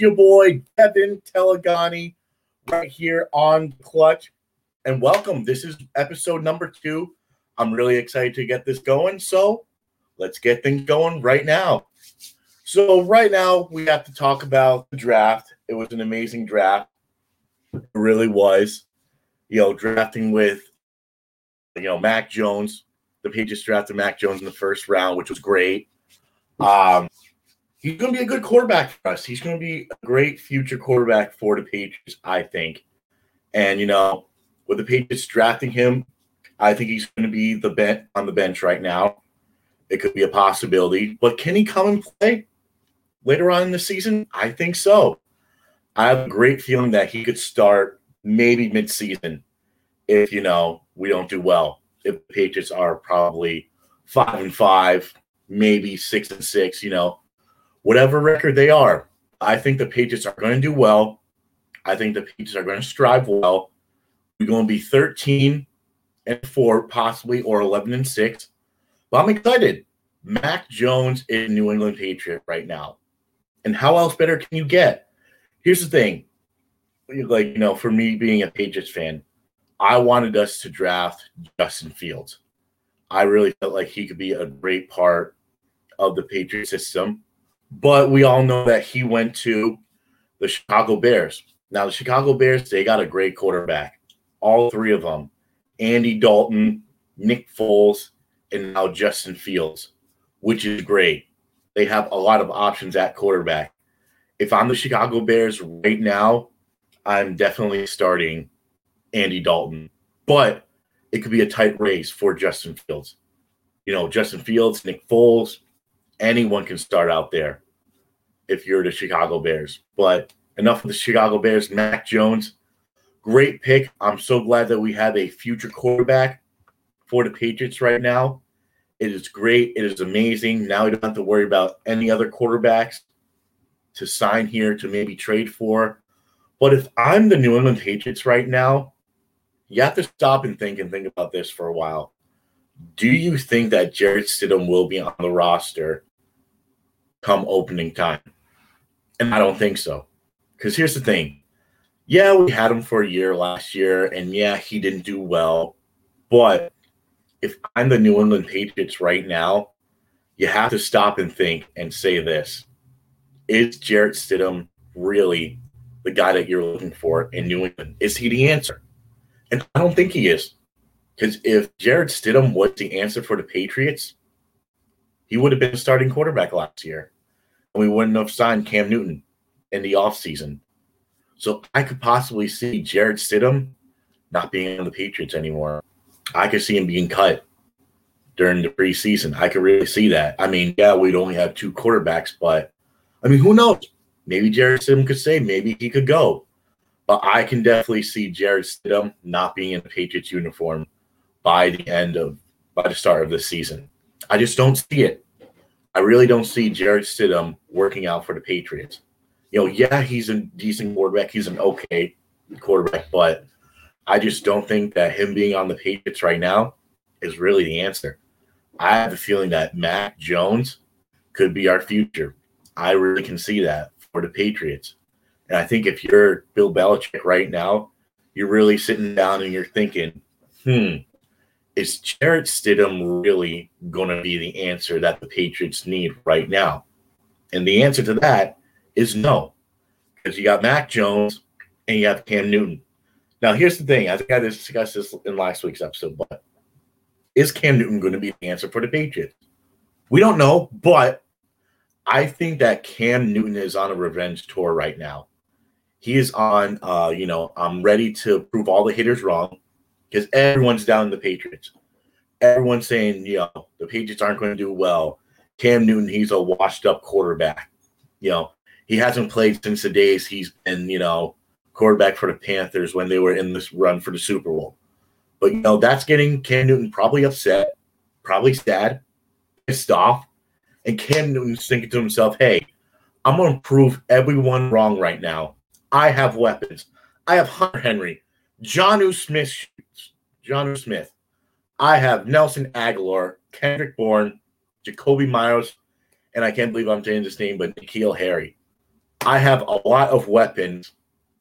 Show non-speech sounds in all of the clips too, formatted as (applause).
your boy Kevin Telegani right here on Clutch, and welcome. This is episode number two. I'm really excited to get this going, so let's get things going right now. So, right now, we have to talk about the draft. It was an amazing draft. It really was. You know, drafting with, you know, Mac Jones. The Patriots drafted Mac Jones in the first round, which was great. Um, he's going to be a good quarterback for us. He's going to be a great future quarterback for the Patriots, I think. And you know, with the Patriots drafting him, I think he's going to be the bench on the bench right now. It could be a possibility, but can he come and play later on in the season? I think so. I have a great feeling that he could start maybe mid-season if you know we don't do well. If the Patriots are probably five and five, maybe six and six, you know, whatever record they are, I think the Patriots are going to do well. I think the Patriots are going to strive well. We're going to be 13 and 4, possibly, or 11 and 6. But I'm excited. Mac Jones is New England Patriot right now. And how else better can you get? Here's the thing. Like, you know, for me being a Patriots fan, I wanted us to draft Justin Fields. I really felt like he could be a great part of the Patriot system. But we all know that he went to the Chicago Bears. Now, the Chicago Bears, they got a great quarterback. All three of them Andy Dalton, Nick Foles, and now Justin Fields, which is great. They have a lot of options at quarterback. If I'm the Chicago Bears right now, I'm definitely starting Andy Dalton. But it could be a tight race for Justin Fields. You know, Justin Fields, Nick Foles, anyone can start out there if you're the Chicago Bears. But enough of the Chicago Bears. Mac Jones, great pick. I'm so glad that we have a future quarterback for the Patriots right now. It is great. It is amazing. Now we don't have to worry about any other quarterbacks to sign here to maybe trade for. But if I'm the New England Patriots right now, you have to stop and think and think about this for a while. Do you think that Jarrett Stidham will be on the roster come opening time? And I don't think so. Because here's the thing. Yeah, we had him for a year last year, and yeah, he didn't do well. But if I'm the New England Patriots right now, you have to stop and think and say this. Is Jarrett Stidham really the guy that you're looking for in New England? Is he the answer? And I don't think he is. Because if Jarrett Stidham was the answer for the Patriots, he would have been starting quarterback last year. And we wouldn't have signed Cam Newton in the offseason. So I could possibly see Jarrett Stidham not being on the Patriots anymore. I could see him being cut during the preseason. I could really see that. I mean, yeah, we'd only have two quarterbacks, but I mean, who knows? Maybe Jarrett Stidham could say, maybe he could go. But I can definitely see Jarrett Stidham not being in the Patriots uniform by the end of by the start of the season. I just don't see it. I really don't see Jarrett Stidham working out for the Patriots. You know, yeah, he's a decent quarterback. He's an okay quarterback, but I just don't think that him being on the Patriots right now is really the answer. I have a feeling that Mac Jones could be our future. I really can see that for the Patriots. And I think if you're Bill Belichick right now, you're really sitting down and you're thinking, hmm, is Jarrett Stidham really going to be the answer that the Patriots need right now? And the answer to that is no, because you got Mac Jones and you have Cam Newton. Now, here's the thing I think I discussed this in last week's episode, but is Cam Newton going to be the answer for the Patriots? We don't know, but I think that Cam Newton is on a revenge tour right now. He is on, uh, you know, I'm ready to prove all the haters wrong because everyone's down the Patriots. Everyone's saying, you know, the Patriots aren't going to do well. Cam Newton, he's a washed up quarterback. You know, he hasn't played since the days he's been, you know, quarterback for the Panthers when they were in this run for the Super Bowl. But, you know, that's getting Cam Newton probably upset, probably sad, pissed off. And Cam Newton's thinking to himself, hey, I'm going to prove everyone wrong right now. I have weapons. I have Hunter Henry, Jonnu Smith, Jonnu Smith. I have Nelson Agholor, Kendrick Bourne, Jakobi Meyers, and I can't believe I'm saying this name, but N'Keal Harry. I have a lot of weapons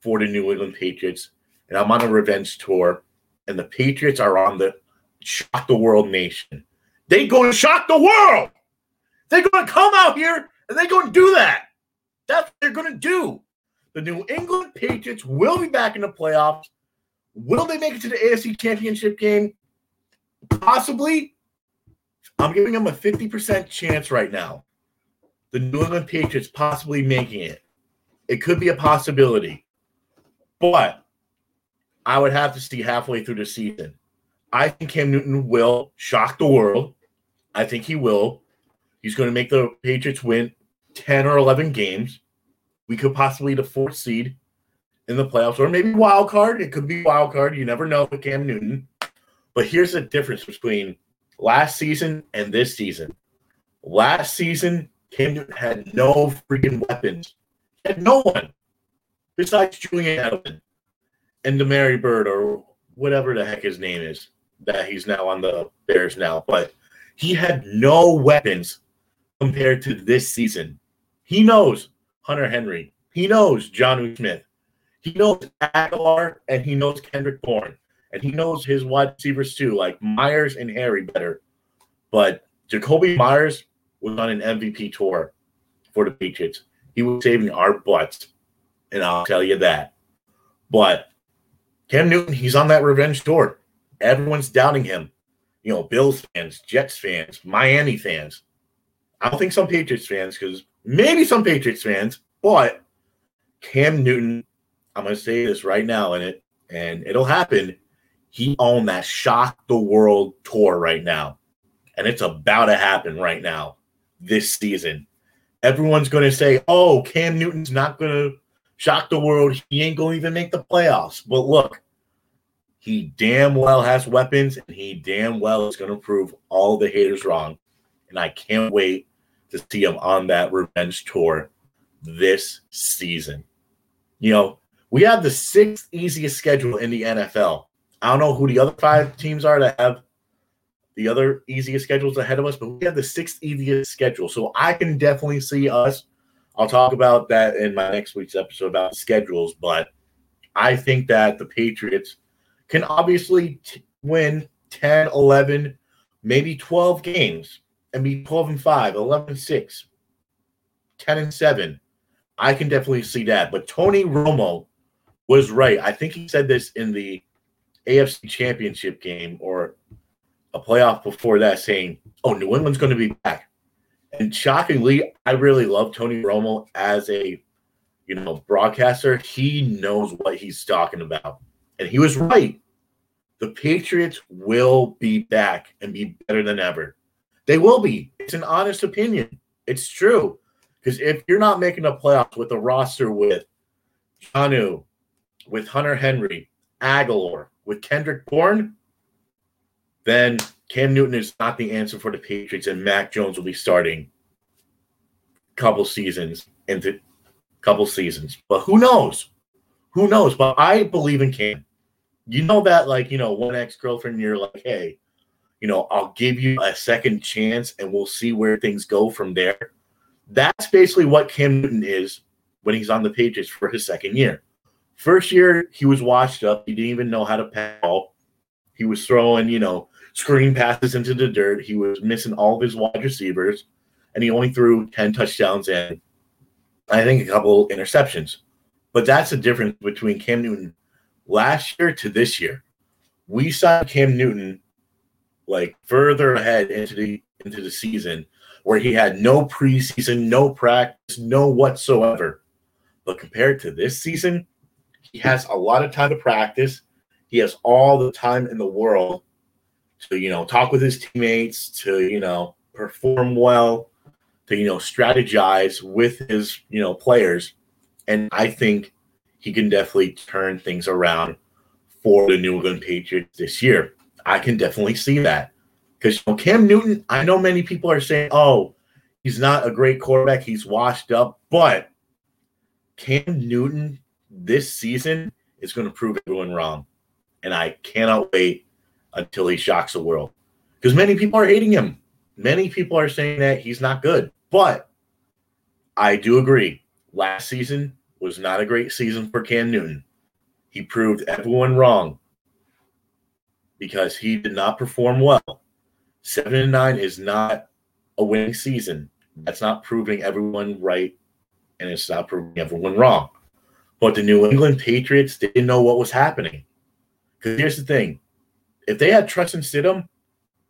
for the New England Patriots, and I'm on a revenge tour, and the Patriots are on the shock the world nation. They going to shock the world. They're going to come out here and they're going to do that. That's what they're going to do. The New England Patriots will be back in the playoffs. Will they make it to the AFC Championship game? Possibly. I'm giving them a 50% chance right now. The New England Patriots possibly making it. It could be a possibility. But I would have to see halfway through the season. I think Cam Newton will shock the world. I think he will. He's going to make the Patriots win 10 or 11 games. We could possibly the fourth seed in the playoffs, or maybe wild card. It could be wild card. You never know with Cam Newton. But here's the difference between last season and this season. Last season, Cam Newton had no freaking weapons. He had no one besides Julian Edelman and Damiere Byrd or whatever the heck his name is that he's now on the Bears now. But he had no weapons compared to this season. He knows Hunter Henry. He knows Jonnu Smith. He knows Agholor and he knows Kendrick Bourne. And he knows his wide receivers too, like Meyers and Harry better. But Jakobi Meyers was on an MVP tour for the Patriots. He was saving our butts. And I'll tell you that. But Cam Newton, he's on that revenge tour. Everyone's doubting him. You know, Bills fans, Jets fans, Miami fans. I don't think some Patriots fans, because maybe some Patriots fans, but Cam Newton, I'm going to say this right now, and it and it'll happen. He on that shock the world tour right now, and it's about to happen right now this season. Everyone's going to say, "Oh, Cam Newton's not going to shock the world. He ain't going to even make the playoffs." But look, he damn well has weapons, and he damn well is going to prove all the haters wrong. And I can't wait to see him on that revenge tour this season. You know, we have the sixth easiest schedule in the NFL. I don't know who the other five teams are that have the other easiest schedules ahead of us, but we have the sixth easiest schedule. So I can definitely see us. I'll talk about that in my next week's episode about schedules, but I think that the Patriots can obviously t- win 10, 11, maybe 12 games and be 12 and 5, 11 and 6, 10 and 7. I can definitely see that. But Tony Romo was right. I think he said this in the AFC championship game or a playoff before that, saying, Oh, New England's going to be back. And shockingly, I really love Tony Romo as a you know broadcaster. He knows what he's talking about. And he was right. The Patriots will be back and be better than ever. They will be. It's an honest opinion. It's true. Because if you're not making a playoffs with a roster with Jonnu, with Hunter Henry, Agholor, with Kendrick Bourne, then Cam Newton is not the answer for the Patriots, and Mac Jones will be starting a couple seasons into couple seasons. But who knows? Who knows? But I believe in Cam. You know that, like, you know, one ex girlfriend, you're like, hey, you know, I'll give you a second chance and we'll see where things go from there. That's basically what Cam Newton is when he's on the Patriots for his second year. First year, he was washed up. He didn't even know how to pass. He was throwing, you know, screen passes into the dirt. He was missing all of his wide receivers, and he only threw 10 touchdowns and I think a couple interceptions. But that's the difference between Cam Newton last year to this year. We saw Cam Newton like further ahead into the into the season where he had no preseason, no practice, no whatsoever. But compared to this season, he has a lot of time to practice. He has all the time in the world to, you know, talk with his teammates, to, you know, perform well, to, you know, strategize with his, you know, players. And I think he can definitely turn things around for the New England Patriots this year. I can definitely see that. Because you know, Cam Newton, I know many people are saying, oh, he's not a great quarterback, he's washed up, but Cam Newton this season is going to prove everyone wrong. And I cannot wait until he shocks the world. Because many people are hating him. Many people are saying that he's not good. But I do agree. Last season was not a great season for Cam Newton. He proved everyone wrong because he did not perform well. Seven and nine is not a winning season. That's not proving everyone right, and it's not proving everyone wrong. But the New England Patriots didn't know what was happening. Because here's the thing: if they had trust in Stidham,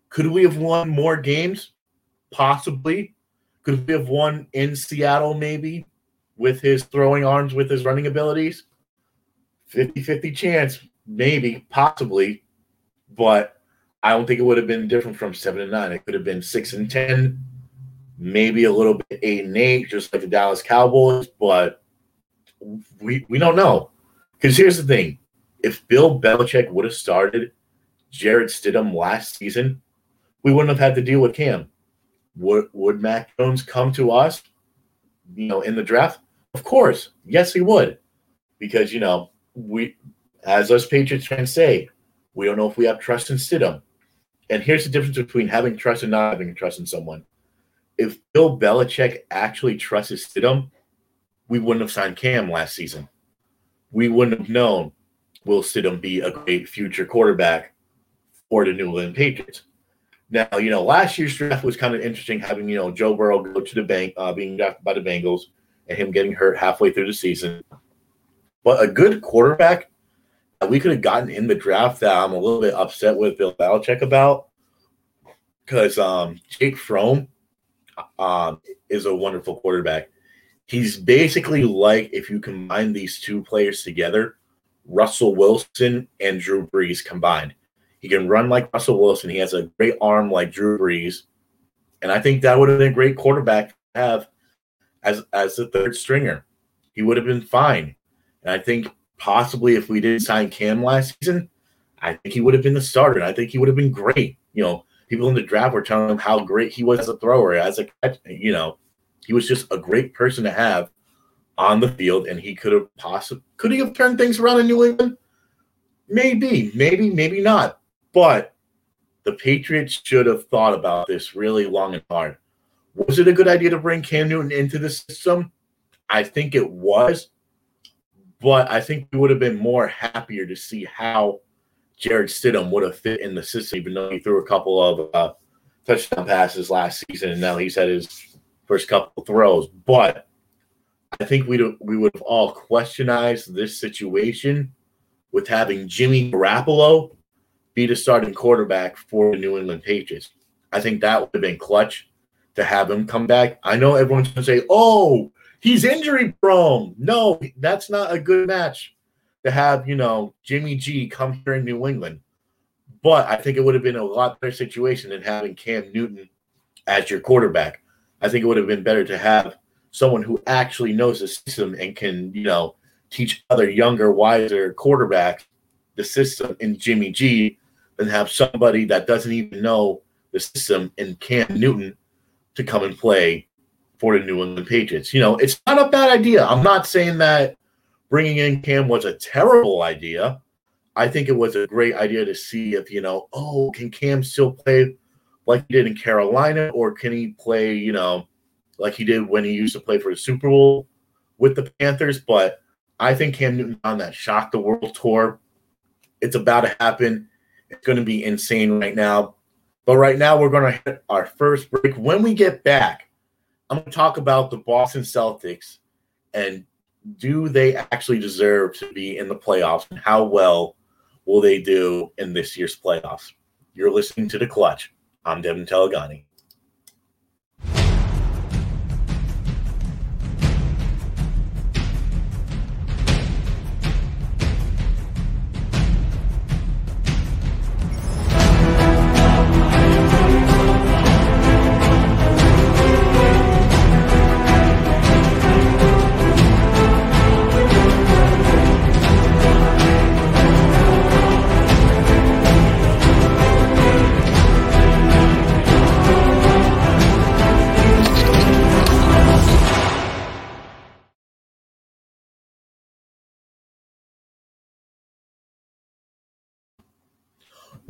could we have won more games? Possibly. Could we have won in Seattle, maybe, with his throwing arms, with his running abilities? 50 50 chance, maybe, possibly. But I don't think it would have been different from seven and nine. It could have been six and 10, maybe a little bit eight and eight, just like the Dallas Cowboys. But we, we don't know. Because here's the thing if Bill Belichick would have started Jarrett Stidham last season, we wouldn't have had to deal with Cam. Would would Mac Jones come to us, you know, in the draft? Of course, yes, he would, because you know we, as us Patriots fans say, we don't know if we have trust in Stidham. And here's the difference between having trust and not having trust in someone. If Bill Belichick actually trusts Stidham, we wouldn't have signed Cam last season. We wouldn't have known will Stidham be a great future quarterback for the New England Patriots. Now, you know, last year's draft was kind of interesting having, you know, Joe Burrow go to the bank, uh, being drafted by the Bengals and him getting hurt halfway through the season. But a good quarterback that we could have gotten in the draft that I'm a little bit upset with Bill Belichick about because um, Jake Fromm um, is a wonderful quarterback. He's basically like if you combine these two players together, Russell Wilson and Drew Brees combined. He can run like Russell Wilson. He has a great arm like Drew Brees. And I think that would have been a great quarterback to have as as the third stringer. He would have been fine. And I think possibly if we didn't sign Cam last season, I think he would have been the starter. I think he would have been great. You know, people in the draft were telling him how great he was as a thrower, as a. You know, he was just a great person to have on the field, and he could have possibly could he have turned things around in New England? Maybe, maybe, maybe not. But the Patriots should have thought about this really long and hard. Was it a good idea to bring Cam Newton into the system? I think it was, but I think we would have been more happier to see how Jarrett Stidham would have fit in the system, even though he threw a couple of uh, touchdown passes last season, and now he's had his first couple throws. But I think we'd we would have all questionized this situation with having Jimmy Garoppolo be the starting quarterback for the New England Patriots. I think that would have been clutch to have him come back. I know everyone's going to say, oh, he's injury prone. No, that's not a good match to have, you know, Jimmy G come here in New England. But I think it would have been a lot better situation than having Cam Newton as your quarterback. I think it would have been better to have someone who actually knows the system and can, you know, teach other younger, wiser quarterbacks the system in Jimmy G than have somebody that doesn't even know the system in Cam Newton to come and play for the New England Patriots. You know, it's not a bad idea. I'm not saying that bringing in Cam was a terrible idea. I think it was a great idea to see if, you know, oh, can Cam still play like he did in Carolina or can he play, you know, like he did when he used to play for the Super Bowl with the Panthers? But I think Cam Newton on that shock the world tour. It's about to happen. It's going to be insane right now. But right now, we're going to hit our first break. When we get back, I'm going to talk about the Boston Celtics and do they actually deserve to be in the playoffs and how well will they do in this year's playoffs? You're listening to The Clutch. I'm Devin Telegani.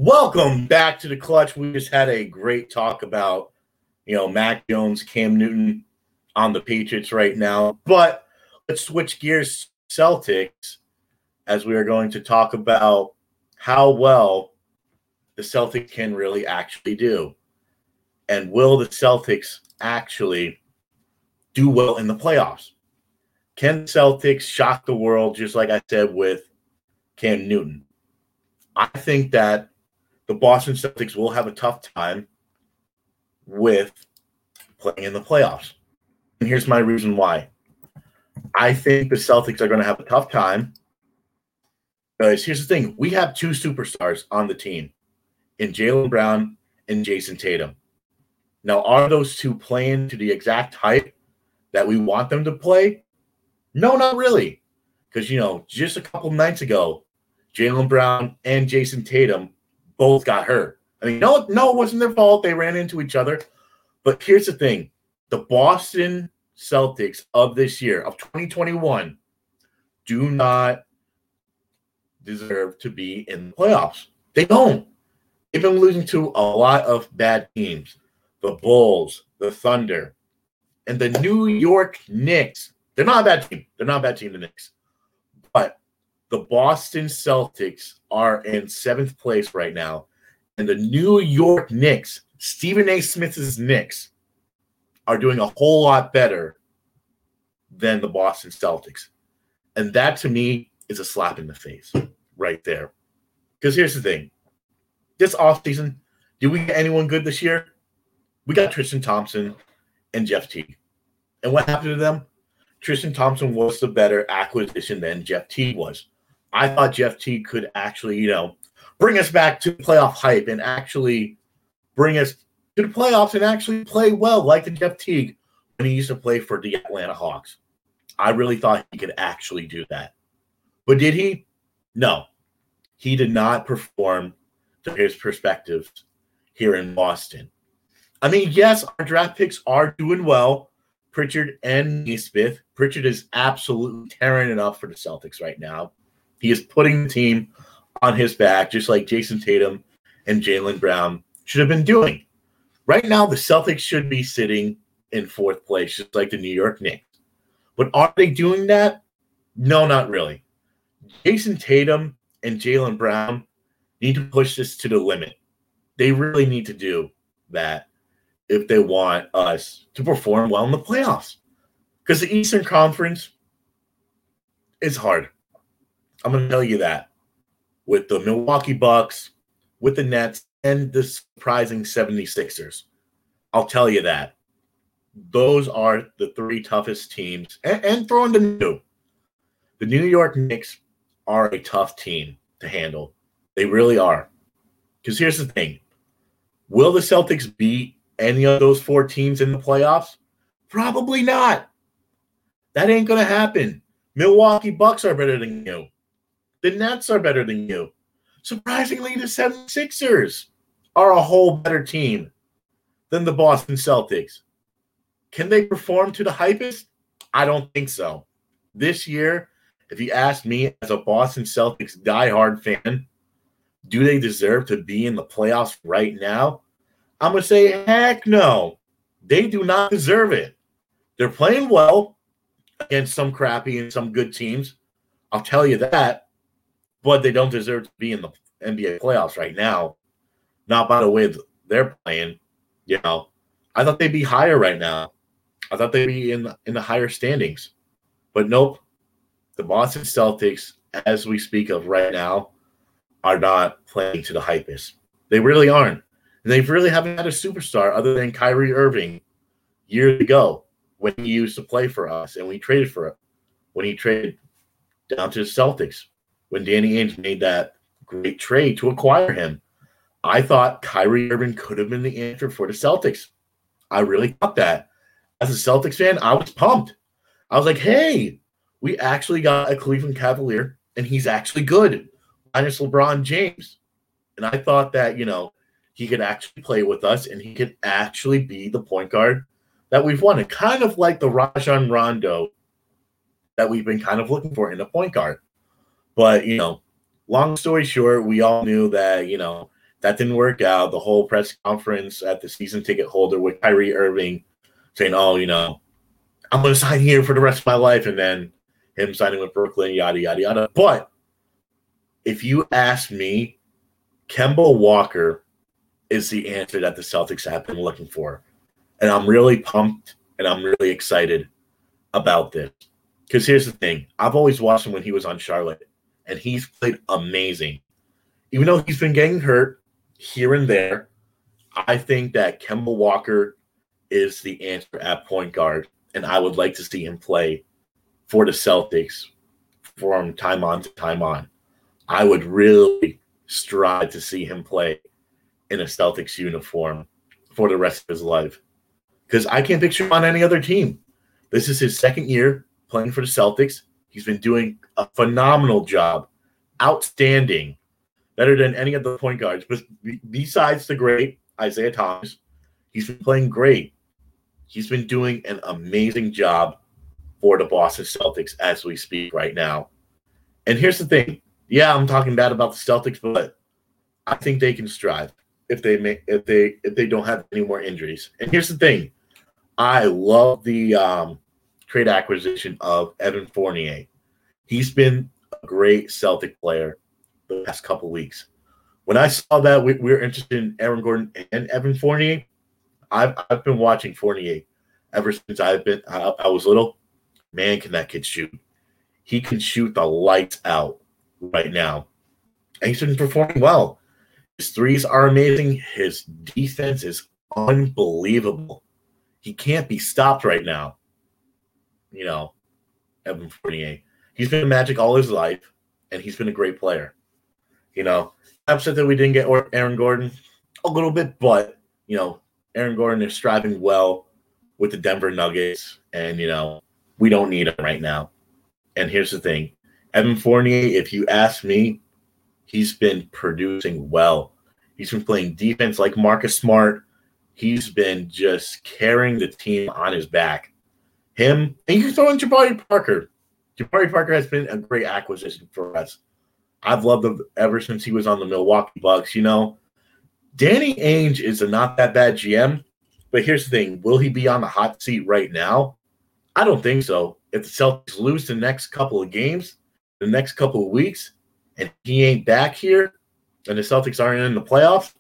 Welcome back to the clutch. We just had a great talk about, you know, Mac Jones, Cam Newton on the Patriots right now. But let's switch gears, Celtics, as we are going to talk about how well the Celtics can really actually do. And will the Celtics actually do well in the playoffs? Can Celtics shock the world, just like I said with Cam Newton? I think that the Boston Celtics will have a tough time with playing in the playoffs. And here's my reason why. I think the Celtics are going to have a tough time. Because here's the thing we have two superstars on the team in Jaylen Brown and Jayson Tatum. Now, are those two playing to the exact height that we want them to play? No, not really. Because, you know, just a couple nights ago, Jaylen Brown and Jayson Tatum both got hurt. I mean, no, no, it wasn't their fault. They ran into each other. But here's the thing the Boston Celtics of this year, of 2021, do not deserve to be in the playoffs. They don't. They've been losing to a lot of bad teams the Bulls, the Thunder, and the New York Knicks. They're not a bad team. They're not a bad team, the Knicks. But the Boston Celtics are in seventh place right now. And the New York Knicks, Stephen A. Smith's Knicks, are doing a whole lot better than the Boston Celtics. And that to me is a slap in the face right there. Because here's the thing this offseason, did we get anyone good this year? We got Tristan Thompson and Jeff Teague. And what happened to them? Tristan Thompson was the better acquisition than Jeff Teague was. I thought Jeff Teague could actually, you know, bring us back to playoff hype and actually bring us to the playoffs and actually play well like the Jeff Teague when he used to play for the Atlanta Hawks. I really thought he could actually do that. But did he? No. He did not perform to his perspective here in Boston. I mean, yes, our draft picks are doing well. Pritchard and Nesmith. Pritchard is absolutely tearing it up for the Celtics right now. He is putting the team on his back, just like Jayson Tatum and Jaylen Brown should have been doing. Right now, the Celtics should be sitting in fourth place, just like the New York Knicks. But are they doing that? No, not really. Jayson Tatum and Jaylen Brown need to push this to the limit. They really need to do that if they want us to perform well in the playoffs. Because the Eastern Conference is hard. I'm going to tell you that. With the Milwaukee Bucks, with the Nets, and the surprising 76ers. I'll tell you that. Those are the three toughest teams. And, and throwing the new. The New York Knicks are a tough team to handle. They really are. Because here's the thing Will the Celtics beat any of those four teams in the playoffs? Probably not. That ain't going to happen. Milwaukee Bucks are better than you. The Nets are better than you. Surprisingly, the 76ers are a whole better team than the Boston Celtics. Can they perform to the hypest? I don't think so. This year, if you ask me as a Boston Celtics diehard fan, do they deserve to be in the playoffs right now? I'm going to say, heck no. They do not deserve it. They're playing well against some crappy and some good teams. I'll tell you that. But they don't deserve to be in the NBA playoffs right now. Not by the way they're playing. You know, I thought they'd be higher right now. I thought they'd be in in the higher standings. But nope. The Boston Celtics, as we speak of right now, are not playing to the hypest. They really aren't. They really haven't had a superstar other than Kyrie Irving years ago when he used to play for us and we traded for it. When he traded down to the Celtics, when Danny Ainge made that great trade to acquire him. I thought Kyrie Irving could have been the answer for the Celtics. I really thought that. As a Celtics fan, I was pumped. I was like, hey, we actually got a Cleveland Cavalier, and he's actually good, minus LeBron James. And I thought that, you know, he could actually play with us and he could actually be the point guard that we've wanted, kind of like the Rajon Rondo that we've been kind of looking for in the point guard. But, you know, long story short, we all knew that, you know, That didn't work out. The whole press conference at the season ticket holder with Kyrie Irving saying, "Oh, you know, I'm going to sign here for the rest of my life," and then him signing with Brooklyn, yada yada yada. But if you ask me, Kemba Walker is the answer that the Celtics have been looking for, and I'm really pumped and I'm really excited about this. Because here's the thing: I've always watched him when he was on Charlotte, and he's played amazing. Even though he's been getting hurt here and there, I think that Kemba Walker is the answer at point guard, and I would like to see him play for the Celtics from time on to time on. I would really strive to see him play in a Celtics uniform for the rest of his life because I can't picture him on any other team. This is his second year playing for the Celtics. He's been doing a phenomenal job, outstanding, better than any of the point guards. But besides the great Isaiah Thomas, he's been playing great. He's been doing an amazing job for the Boston Celtics as we speak right now. And here's the thing. Yeah, I'm talking bad about the Celtics, but I think they can strive if they may, if they if they don't have any more injuries. And here's the thing. I love the um, trade acquisition of Evan Fournier. He's been a great Celtic player the past couple weeks. When I saw that we, we were interested in Aaron Gordon and Evan Fournier, I've, I've been watching Fournier ever since I've been I, I was little. Man, can that kid shoot? He can shoot the lights out right now. And he's been performing well. His threes are amazing. His defense is unbelievable. He can't be stopped right now. You know, Evan Fournier. He's been Magic all his life, and he's been a great player. You know, upset that we didn't get Aaron Gordon a little bit, but you know, Aaron Gordon is striving well with the Denver Nuggets, and you know, we don't need him right now. And here's the thing Evan Fournier, if you ask me, he's been producing well. He's been playing defense like Marcus Smart. He's been just carrying the team on his back. Him, and you throw in Jabari Parker. Jabari Parker has been a great acquisition for us. I've loved him ever since he was on the Milwaukee Bucks. You know, Danny Ainge is a not that bad GM, but here's the thing: will he be on the hot seat right now? I don't think so. If the Celtics lose the next couple of games, the next couple of weeks, and he ain't back here, and the Celtics aren't in the playoffs,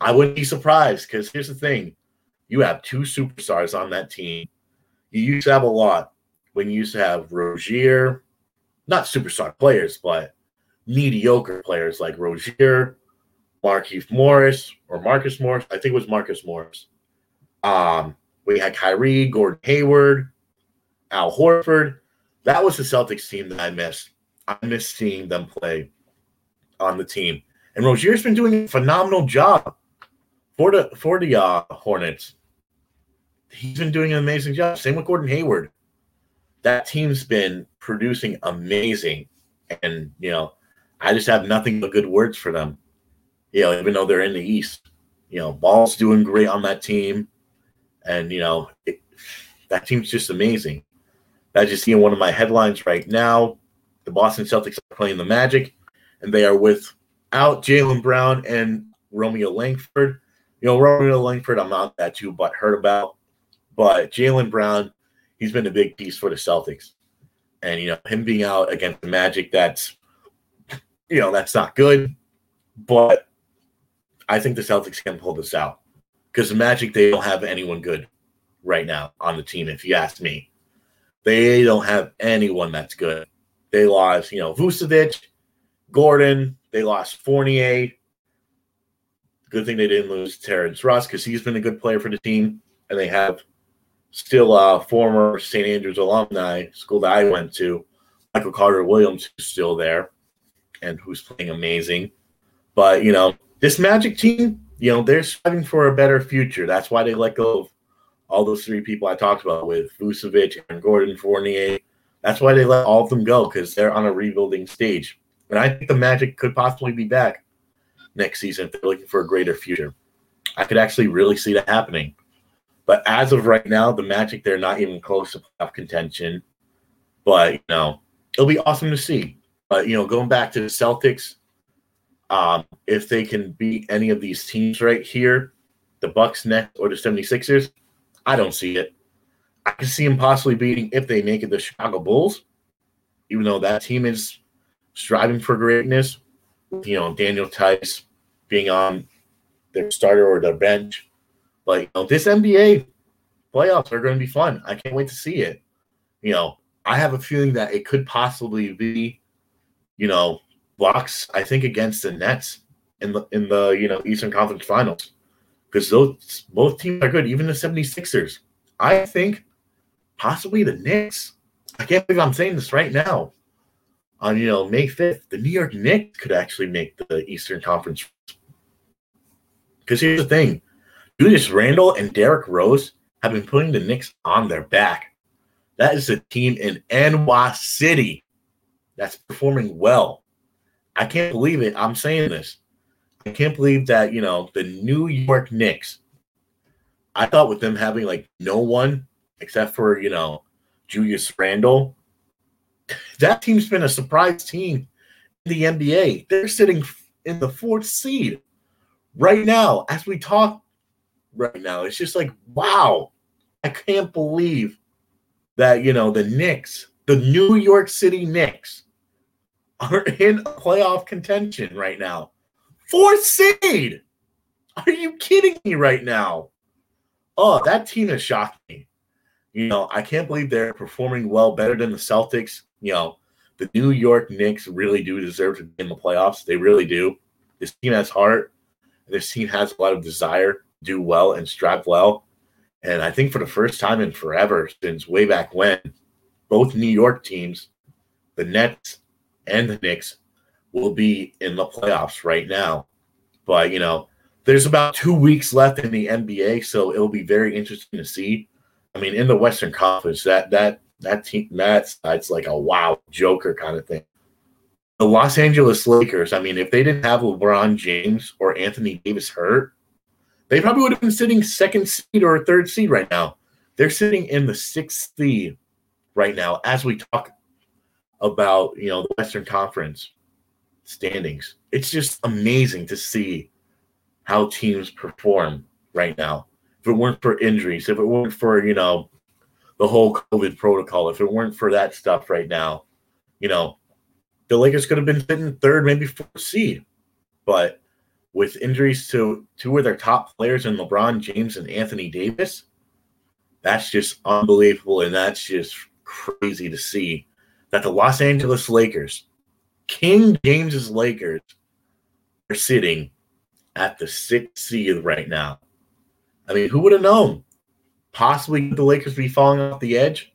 I wouldn't be surprised. Because here's the thing: you have two superstars on that team. You used to have a lot when you used to have Rozier, not superstar players, but mediocre players like Rozier, Markieff Morris, or Marcus Morris. I think it was Marcus Morris. Um, we had Kyrie, Gordon Hayward, Al Horford. That was the Celtics team that I missed. I miss seeing them play on the team. And Rozier's been doing a phenomenal job for the for the uh, Hornets. He's been doing an amazing job. Same with Gordon Hayward. That team's been producing amazing, and you know, I just have nothing but good words for them. You know, even though they're in the East, you know, Ball's doing great on that team, and you know, it, that team's just amazing. I just see in one of my headlines right now. The Boston Celtics are playing the Magic, and they are without Jaylen Brown and Romeo Langford. You know, Romeo Langford, I'm not that too but heard about, but Jaylen Brown, he's been a big piece for the Celtics, and you know him being out against the Magic, that's you know that's not good, but I think the Celtics can pull this out because the Magic they don't have anyone good right now on the team, if you ask me. They don't have anyone that's good. They lost, you know, Vucevic, Gordon. They lost Fournier. Good thing they didn't lose Terrence Ross because he's been a good player for the team. And they have still a former St. Andrews alumni, school that I went to, Michael Carter Williams, who's still there and who's playing amazing. But, you know, this Magic team, you know, they're striving for a better future. That's why they let go of all those three people I talked about with Vucevic and Gordon Fournier. That's why they let all of them go because they're on a rebuilding stage. And I think the Magic could possibly be back next season if they're looking for a greater future. I could actually really see that happening. But as of right now, the Magic, they're not even close to playoff contention. But, you know, it'll be awesome to see. But, you know, going back to the Celtics, Um, if they can beat any of these teams right here, the Bucks, next or the 76ers, I don't see it. I can see them possibly beating if they make it the Chicago Bulls, even though that team is striving for greatness. You know, Daniel Theis being on their starter or their bench. But you know, this NBA playoffs are going to be fun. I can't wait to see it. You know, I have a feeling that it could possibly be, you know, Bucks. I think against the Nets in the in the you know Eastern Conference Finals because those both teams are good. Even the 76ers. I think possibly the Knicks. I can't believe I'm saying this right now. On you know May 5th, the New York Knicks could actually make the Eastern Conference. Because here's the thing, Julius Randle and Derrick Rose have been putting the Knicks on their back. That is a team in NY City that's performing well. I can't believe it. I'm saying this. I can't believe that, you know, the New York Knicks, I thought with them having like no one except for, you know, Julius Randle, (laughs) that team's been a surprise team in the NBA. They're sitting in the fourth seed right now as we talk right now. It's just like, wow, I can't believe that, you know, the Knicks, the New York City Knicks, are (laughs) in playoff contention right now. Fourth seed. Are you kidding me right now? Oh, that team has shocked me. You know, I can't believe they're performing well, better than the Celtics. You know, the New York Knicks really do deserve to be in the playoffs. They really do. This team has heart. This team has a lot of desire, do well, and strive well. And I think for the first time in forever, since way back when, both New York teams, the Nets and the Knicks, will be in the playoffs right now. But, you know, there's about two weeks left in the NBA, so it'll be very interesting to see. I mean, in the Western Conference, that that that team that's that's like a wow Joker kind of thing. The Los Angeles Lakers, I mean, if they didn't have LeBron James or Anthony Davis hurt, they probably would have been sitting second seed or third seed right now. They're sitting in the sixth seed right now as we talk about you know the Western Conference standings. It's just amazing to see how teams perform right now. If it weren't for injuries, if it weren't for you know the whole COVID protocol, if it weren't for that stuff right now, you know, the Lakers could have been sitting third, maybe fourth seed. But with injuries to two of their top players in LeBron James and Anthony Davis, that's just unbelievable. And that's just crazy to see that the Los Angeles Lakers, King James's Lakers, are sitting at the sixth seed right now. I mean, who would have known? Possibly the Lakers be falling off the edge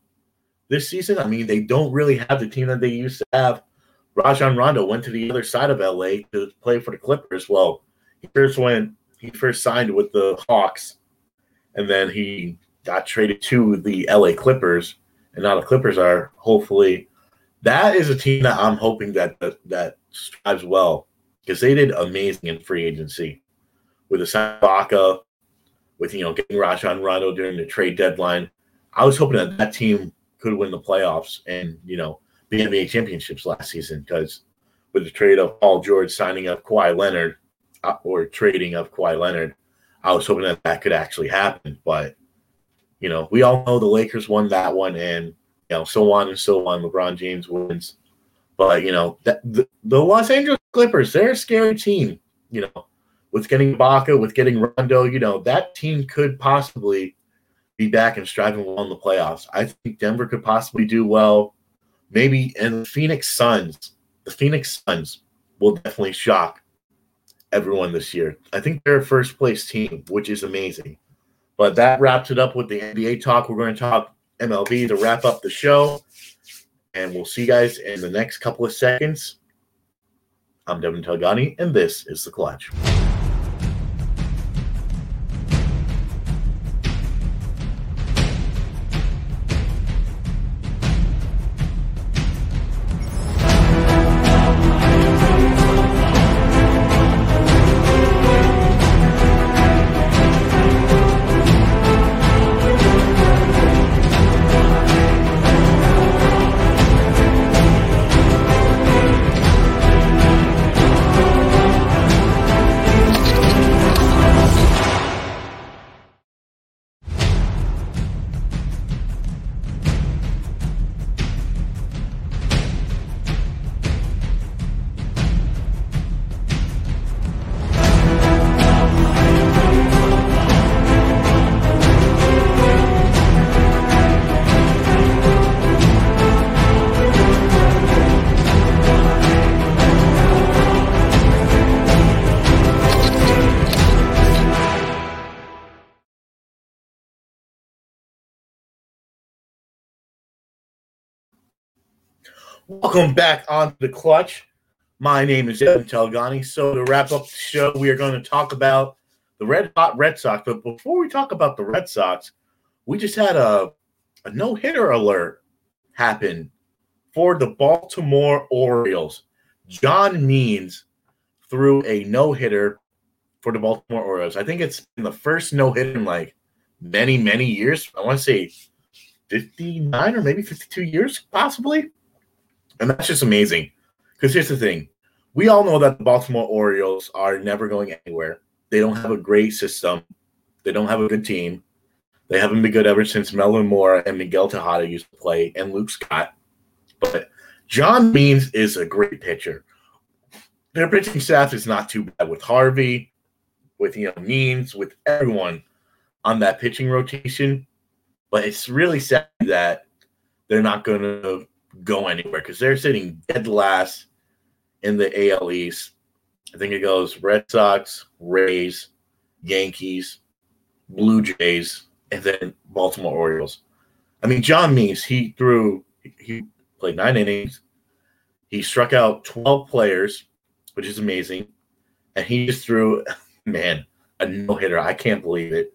this season. I mean, they don't really have the team that they used to have. Rajon Rondo went to the other side of LA to play for the Clippers. Well, he first went he first signed with the Hawks, and then he got traded to the LA Clippers, and now the Clippers are hopefully that is a team that I'm hoping that that, that strives well because they did amazing in free agency with the Ibaka, with you know getting Rajon Rondo during the trade deadline. I was hoping that that team could win the playoffs and you know the NBA championships last season because with the trade of Paul George signing up Kawhi Leonard or trading of Kawhi Leonard, I was hoping that that could actually happen. But you know, we all know the Lakers won that one, and you know, so on and so on. LeBron James wins, but you know, that the, the Los Angeles Clippers, they're a scary team. You know, with getting Baca, with getting Rondo, you know, that team could possibly be back and striving well in the playoffs. I think Denver could possibly do well. Maybe and the Phoenix Suns, the Phoenix Suns will definitely shock everyone this year. I think they're a first place team, which is amazing. But that wraps it up with the NBA talk. We're going to talk MLB to wrap up the show. And we'll see you guys in the next couple of seconds. I'm Devin Telgani, and this is The Clutch. Welcome back on the clutch. My name is Devin Telgani. So to wrap up the show, we are going to talk about the Red Hot Red Sox. But before we talk about the Red Sox, we just had a, a no hitter alert happen for the Baltimore Orioles. John Means threw a no hitter for the Baltimore Orioles. I think it's the first no hitter in like many, many years. I want to say 59 or maybe 52 years, possibly. And that's just amazing. Because here's the thing we all know that the Baltimore Orioles are never going anywhere. They don't have a great system, they don't have a good team. They haven't been good ever since Melvin Mora and Miguel Tejada used to play and Luke Scott. But John Means is a great pitcher. Their pitching staff is not too bad with Harvey, with you know Means, with everyone on that pitching rotation. But it's really sad that they're not going to go anywhere because they're sitting dead last in the AL East. I think it goes Red Sox, Rays, Yankees, Blue Jays, and then Baltimore Orioles. I mean, John Means, he threw, he played nine innings. He struck out 12 players, which is amazing. And he just threw, (laughs) man, a no hitter. I can't believe it.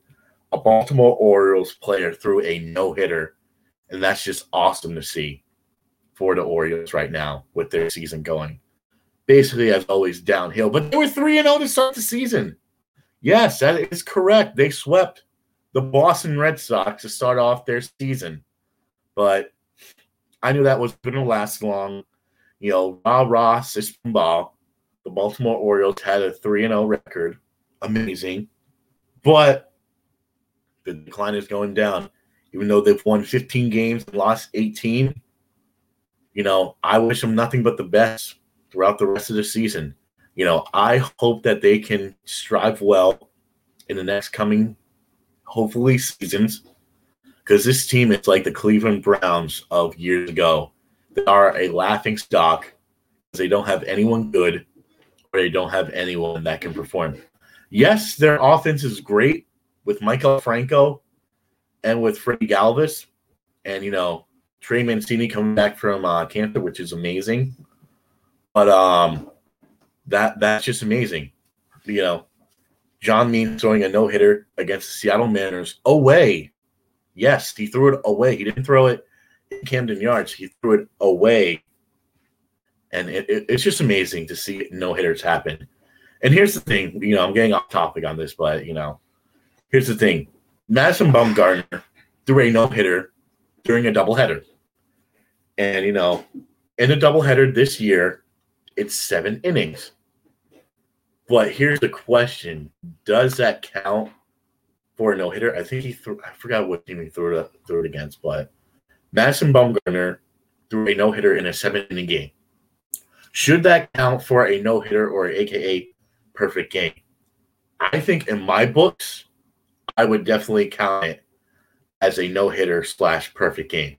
A Baltimore Orioles player threw a no hitter. And that's just awesome to see for the Orioles right now with their season going. Basically, as always, downhill. But they were 3 0 to start the season. Yes, that is correct. They swept the Boston Red Sox to start off their season. But I knew that was going to last long. You know, rah rah, system ball. The Baltimore Orioles had a 3 0 record. Amazing. But the decline is going down. Even though they've won 15 games and lost 18, you know, I wish them nothing but the best throughout the rest of the season. You know, I hope that they can strive well in the next coming, hopefully, seasons. Because this team is like the Cleveland Browns of years ago. They are a laughing stock because they don't have anyone good or they don't have anyone that can perform. Yes, their offense is great with Maikel Franco and with Freddie Galvis. And, you know, Trey Mancini coming back from uh, cancer, which is amazing. But um, that that's just amazing. You know, John Mean throwing a no hitter against the Seattle Mariners away. Yes, he threw it away. He didn't throw it in Camden Yards. He threw it away, and it, it, it's just amazing to see no hitters happen. And here's the thing. You know, I'm getting off topic on this, but you know, here's the thing. Madison Bumgarner threw a no hitter during a doubleheader. And, you know, in a doubleheader this year, it's seven innings. But here's the question Does that count for a no hitter? I think he threw, I forgot what team he threw it, threw it against, but Madison Bumgarner threw a no hitter in a seven inning game. Should that count for a no hitter or AKA perfect game? I think in my books, I would definitely count it as a no hitter slash perfect game.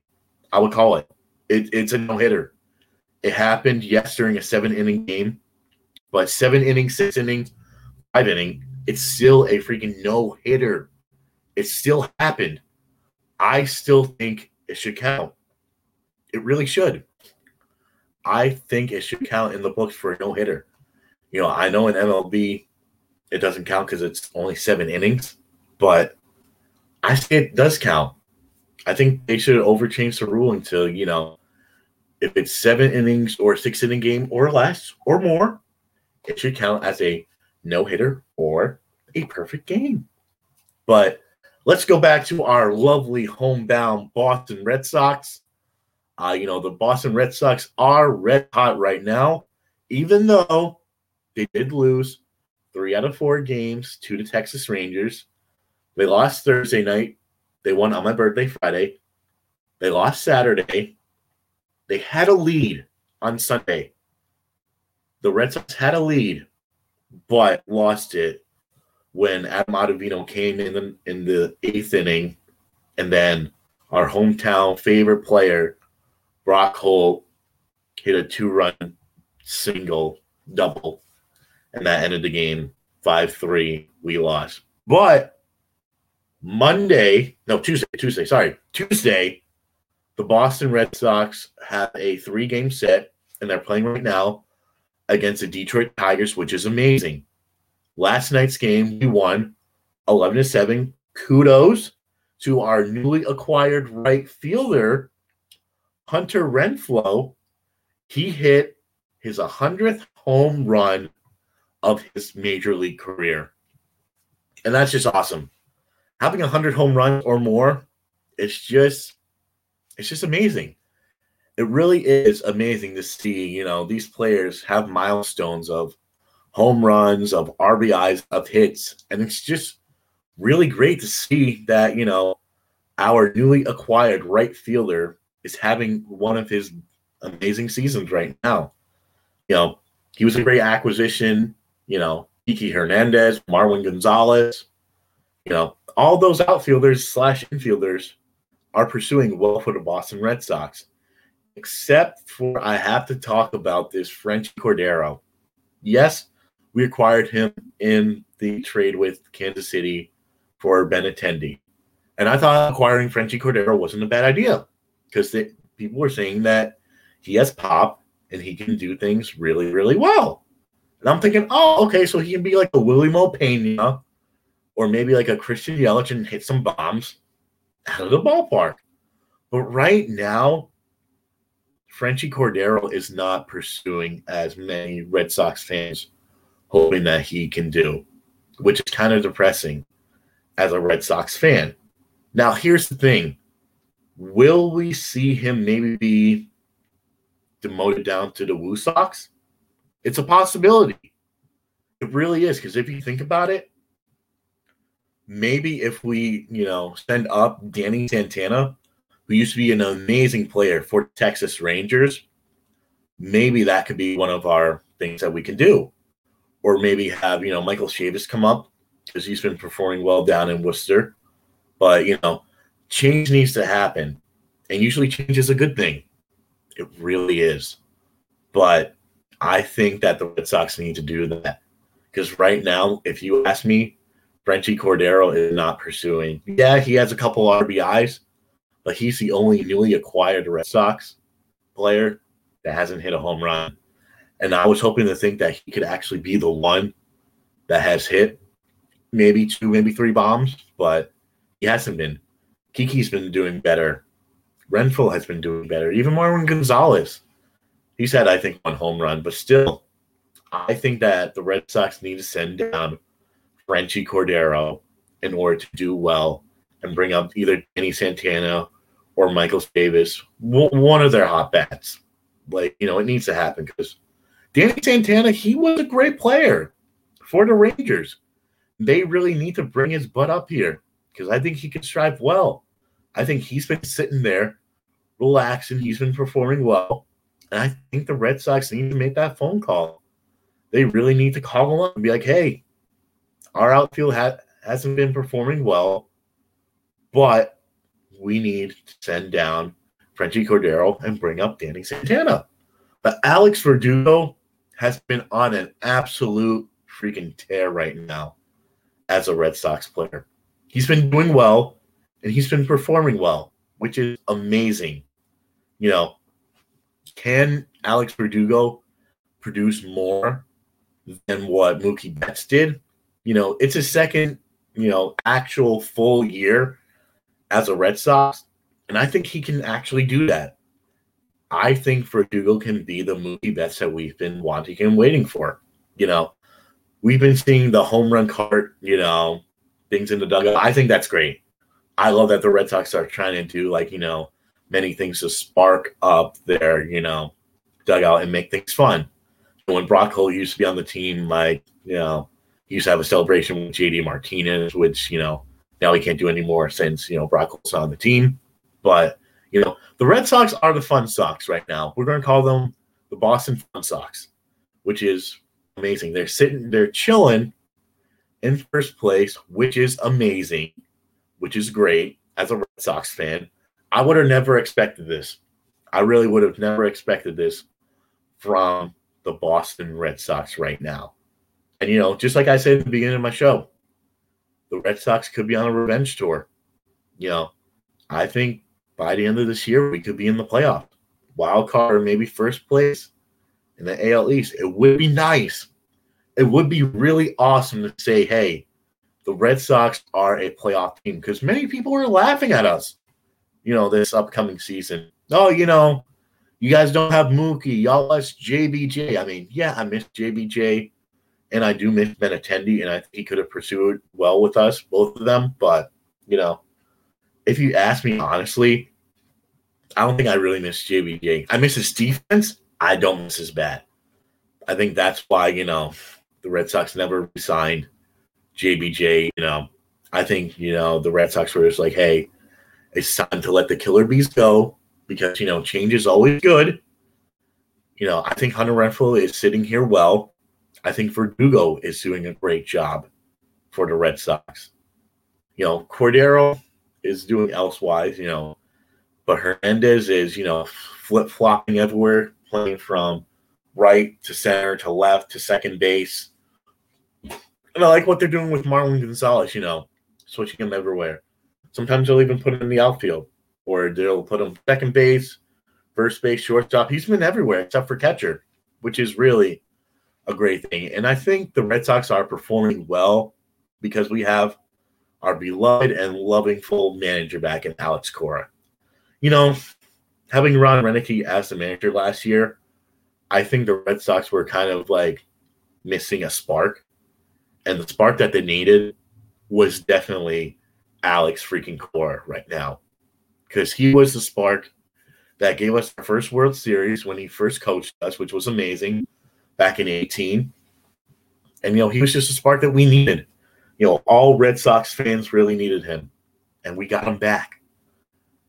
I would call it. It it's a no hitter. It happened, yes, during a seven inning game, but seven innings, six innings, five inning, it's still a freaking no hitter. It still happened. I still think it should count. It really should. I think it should count in the books for a no hitter. You know, I know in MLB it doesn't count because it's only seven innings, but I say it does count. I think they should overchange the ruling to, you know, if it's seven innings or six inning game or less or more, it should count as a no hitter or a perfect game. But let's go back to our lovely homebound Boston Red Sox. Uh, you know, the Boston Red Sox are red hot right now, even though they did lose three out of four games to the Texas Rangers. They lost Thursday night. They won on my birthday Friday. They lost Saturday. They had a lead on Sunday. The Red Sox had a lead, but lost it when Adam Ottavino came in the, in the eighth inning, and then our hometown favorite player, Brock Holt, hit a two-run single double, and that ended the game five three. We lost, but Monday, no, Tuesday, Tuesday, sorry, Tuesday, the Boston Red Sox have a three game set, and they're playing right now against the Detroit Tigers, which is amazing. Last night's game, we won 11 to 7. Kudos to our newly acquired right fielder, Hunter Renfroe. He hit his 100th home run of his major league career. And that's just awesome. Having 100 home runs or more, it's just it's just amazing. It really is amazing to see, you know, these players have milestones of home runs, of RBIs, of hits, and it's just really great to see that, you know, our newly acquired right fielder is having one of his amazing seasons right now. You know, he was a great acquisition, you know, Kiki Hernandez, Marwin Gonzalez, you know, all those outfielders slash infielders are pursuing well for the Boston Red Sox. Except for I have to talk about this Franchy Cordero. Yes, we acquired him in the trade with Kansas City for Benintendi. And I thought acquiring Franchy Cordero wasn't a bad idea because people were saying that he has pop and he can do things really, really well. And I'm thinking, oh, okay, so he can be like a Wily Mo Peña or maybe like a Christian Yelich and hit some bombs out of the ballpark. But right now, Franchy Cordero is not pursuing as many Red Sox fans hoping that he can do, which is kind of depressing as a Red Sox fan. Now, here's the thing will we see him maybe be demoted down to the Woo Sox? It's a possibility. It really is. Because if you think about it, maybe if we, you know, send up Danny Santana, who used to be an amazing player for Texas Rangers, maybe that could be one of our things that we can do. Or maybe have, you know, Michael Chavis come up because he's been performing well down in Worcester. But, you know, change needs to happen. And usually change is a good thing. It really is. But I think that the Red Sox need to do that. Because right now, if you ask me, Franchy Cordero is not pursuing. Yeah, he has a couple RBIs, but he's the only newly acquired Red Sox player that hasn't hit a home run. And I was hoping to think that he could actually be the one that has hit maybe two, maybe three bombs, but he hasn't been. Kiki's been doing better. Renfroe has been doing better. Even Marwin Gonzalez. He's had, I think, one home run, but still, I think that the Red Sox need to send down Franchy Cordero in order to do well and bring up either Danny Santana or Michael Chavis, one of their hot bats. Like, you know, it needs to happen because Danny Santana, he was a great player for the Rangers. They really need to bring his butt up here because I think he can strive well. I think he's been sitting there relaxing. He's been performing well. And I think the Red Sox need to make that phone call. They really need to call him up and be like, hey, our outfield ha- hasn't been performing well, but we need to send down Franchy Cordero and bring up Danny Santana. But Alex Verdugo has been on an absolute freaking tear right now as a Red Sox player. He's been doing well and he's been performing well, which is amazing. You know, can Alex Verdugo produce more than what Mookie Betts did? You know, it's his second, you know, actual full year as a Red Sox, and I think he can actually do that. I think Verdugo can be the Mookie Betts that we've been wanting and waiting for. You know, we've been seeing the home run cart, you know, things in the dugout. I think that's great. I love that the Red Sox are trying to do like, you know, many things to spark up their, you know, dugout and make things fun. When Brock Holt used to be on the team, like, you know, he used to have a celebration with JD Martinez, which, you know, now he can't do anymore since, you know, Brock Holt's on the team. But, you know, the Red Sox are the fun Sox right now. We're going to call them the Boston Fun Sox, which is amazing. They're sitting, they're chilling in first place, which is amazing, which is great as a Red Sox fan. I would have never expected this. I really would have never expected this from the Boston Red Sox right now. And you know, just like I said at the beginning of my show, the Red Sox could be on a revenge tour. You know, I think by the end of this year, we could be in the playoff, wild card, or maybe first place in the AL East. It would be nice. It would be really awesome to say, hey, the Red Sox are a playoff team because many people are laughing at us, you know, this upcoming season. Oh, you know, you guys don't have Mookie. Y'all lost JBJ. I mean, yeah, I miss JBJ and I do miss Benintendi, and I think he could have pursued well with us, both of them. But, you know, if you ask me honestly, I don't think I really miss JBJ. I miss his defense. I don't miss his bat. I think that's why, you know, the Red Sox never signed JBJ. You know, I think, you know, the Red Sox were just like, hey, it's time to let the killer bees go because, you know, change is always good. You know, I think Hunter Renfroe is sitting here well. I think Verdugo is doing a great job for the Red Sox. You know, Cordero is doing elsewise, you know, but Hernandez is, you know, flip flopping everywhere, playing from right to center to left to second base. And I like what they're doing with Marwin Gonzalez, you know, switching him everywhere. Sometimes they'll even put him in the outfield, or they'll put him second base, first base, shortstop. He's been everywhere except for catcher, which is really a great thing. And I think the Red Sox are performing well because we have our beloved and loving full manager back in Alex Cora. You know, having Ron Roenicke as the manager last year, I think the Red Sox were kind of like missing a spark. And the spark that they needed was definitely Alex freaking Cora right now. Because he was the spark that gave us our first World Series when he first coached us, which was amazing back in 18. And, you know, he was just a spark that we needed. You know, all Red Sox fans really needed him. And we got him back.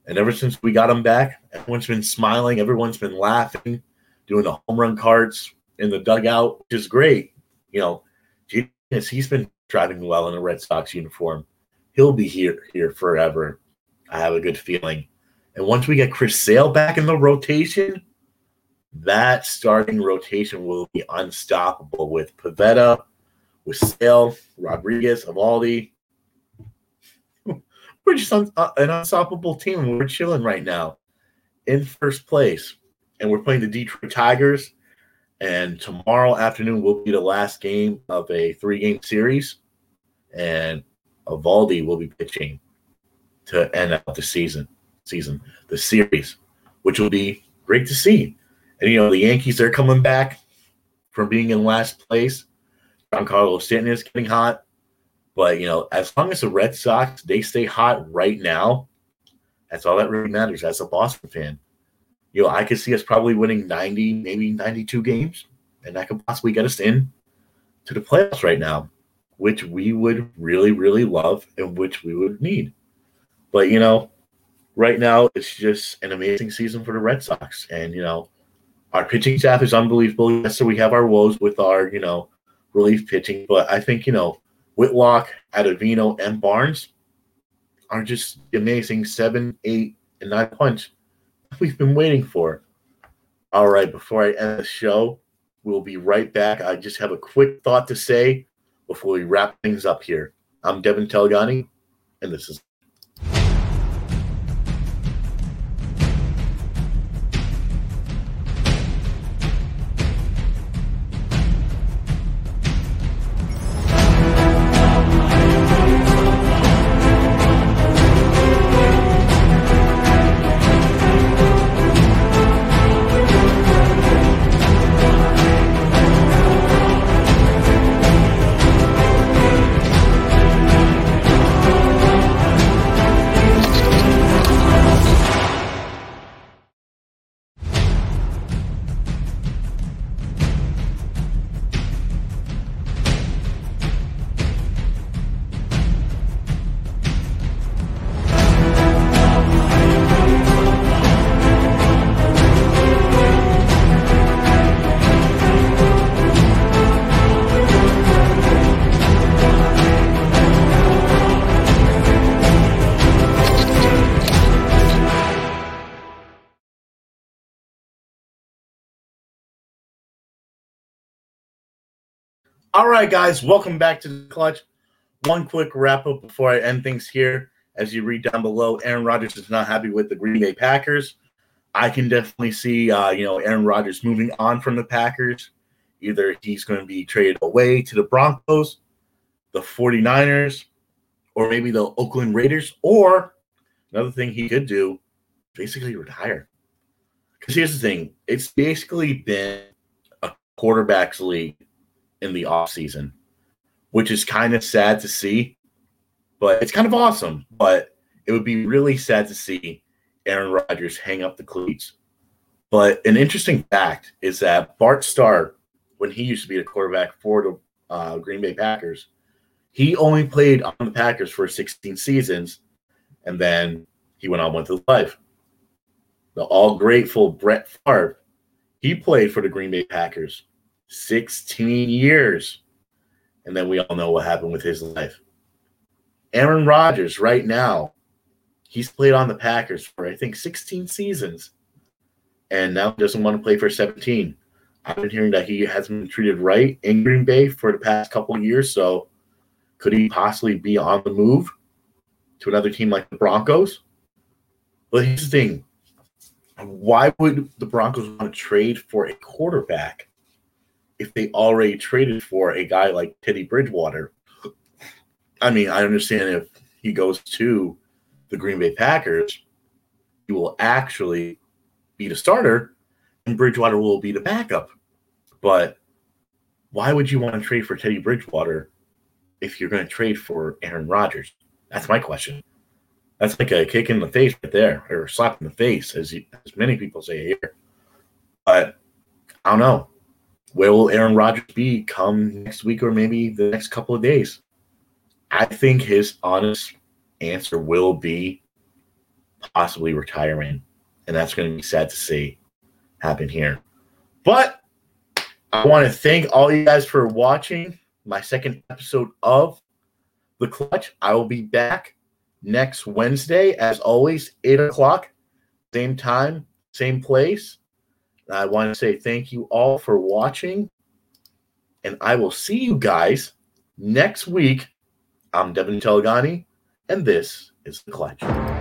And ever since we got him back, everyone's been smiling, everyone's been laughing, doing the home run cards in the dugout, which is great. You know, genius, he's been driving well in a Red Sox uniform. He'll be here here forever. I have a good feeling. And once we get Chris Sale back in the rotation, that starting rotation will be unstoppable with Pivetta, with Sale, Rodriguez, Eovaldi. (laughs) We're just un- uh, an unstoppable team. We're chilling right now in first place. And we're playing the Detroit Tigers. And tomorrow afternoon will be the last game of a three game series. And Eovaldi will be pitching to end out the season, season, the series, which will be great to see. And you know, the Yankees are coming back from being in last place. Giancarlo Stanton is getting hot. But you know, as long as the Red Sox they stay hot right now, that's all that really matters as a Boston fan. You know, I could see us probably winning 90, maybe 92 games, and that could possibly get us in to the playoffs right now, which we would really, really love and which we would need. But you know, right now it's just an amazing season for the Red Sox. And you know, our pitching staff is unbelievable. Yes, so we have our woes with our, you know, relief pitching, but I think, you know, Whitlock, Ottavino, and Barnes are just amazing seven, eight, and nine punch we've been waiting for. All right, before I end the show, we'll be right back. I just have a quick thought to say before we wrap things up here. I'm Devin Telgani, and this is All right, guys, welcome back to the clutch. One quick wrap up before I end things here. as you read down below, Aaron Rodgers is not happy with the Green Bay Packers. I can definitely see, uh, you know, Aaron Rodgers moving on from the Packers. Either he's going to be traded away to the Broncos, the 49ers, or maybe the Oakland Raiders, or another thing he could do, basically retire. Because here's the thing it's basically been a quarterback's league in the offseason, which is kind of sad to see, but it's kind of awesome. But it would be really sad to see Aaron Rodgers hang up the cleats. But an interesting fact is that Bart Starr, when he used to be the quarterback for the uh, Green Bay Packers, he only played on the Packers for 16 seasons, and then he went on with his life. The all grateful Brett Favre, he played for the Green Bay Packers 16 years. And then we all know what happened with his life. Aaron Rodgers, right now, he's played on the Packers for I think 16 seasons, and now doesn't want to play for 17. I've been hearing that he hasn't been treated right in Green Bay for the past couple years. So, could he possibly be on the move to another team like the Broncos? But here's the thing: why would the Broncos want to trade for a quarterback if they already traded for a guy like Teddy Bridgewater? I mean, I understand if he goes to the Green Bay Packers, he will actually be the starter and Bridgewater will be the backup. But why would you want to trade for Teddy Bridgewater if you're going to trade for Aaron Rodgers? That's my question. That's like a kick in the face right there, or slap in the face, as, you, as many people say here. But I don't know. Where will Aaron Rodgers be come next week or maybe the next couple of days? I think his honest answer will be possibly retirement. And that's going to be sad to see happen here. But I want to thank all you guys for watching my second episode of The Clutch. I will be back next Wednesday, as always, 8 o'clock, same time, same place. I want to say thank you all for watching. And I will see you guys next week. I'm Devin Telegani and this is The Clutch.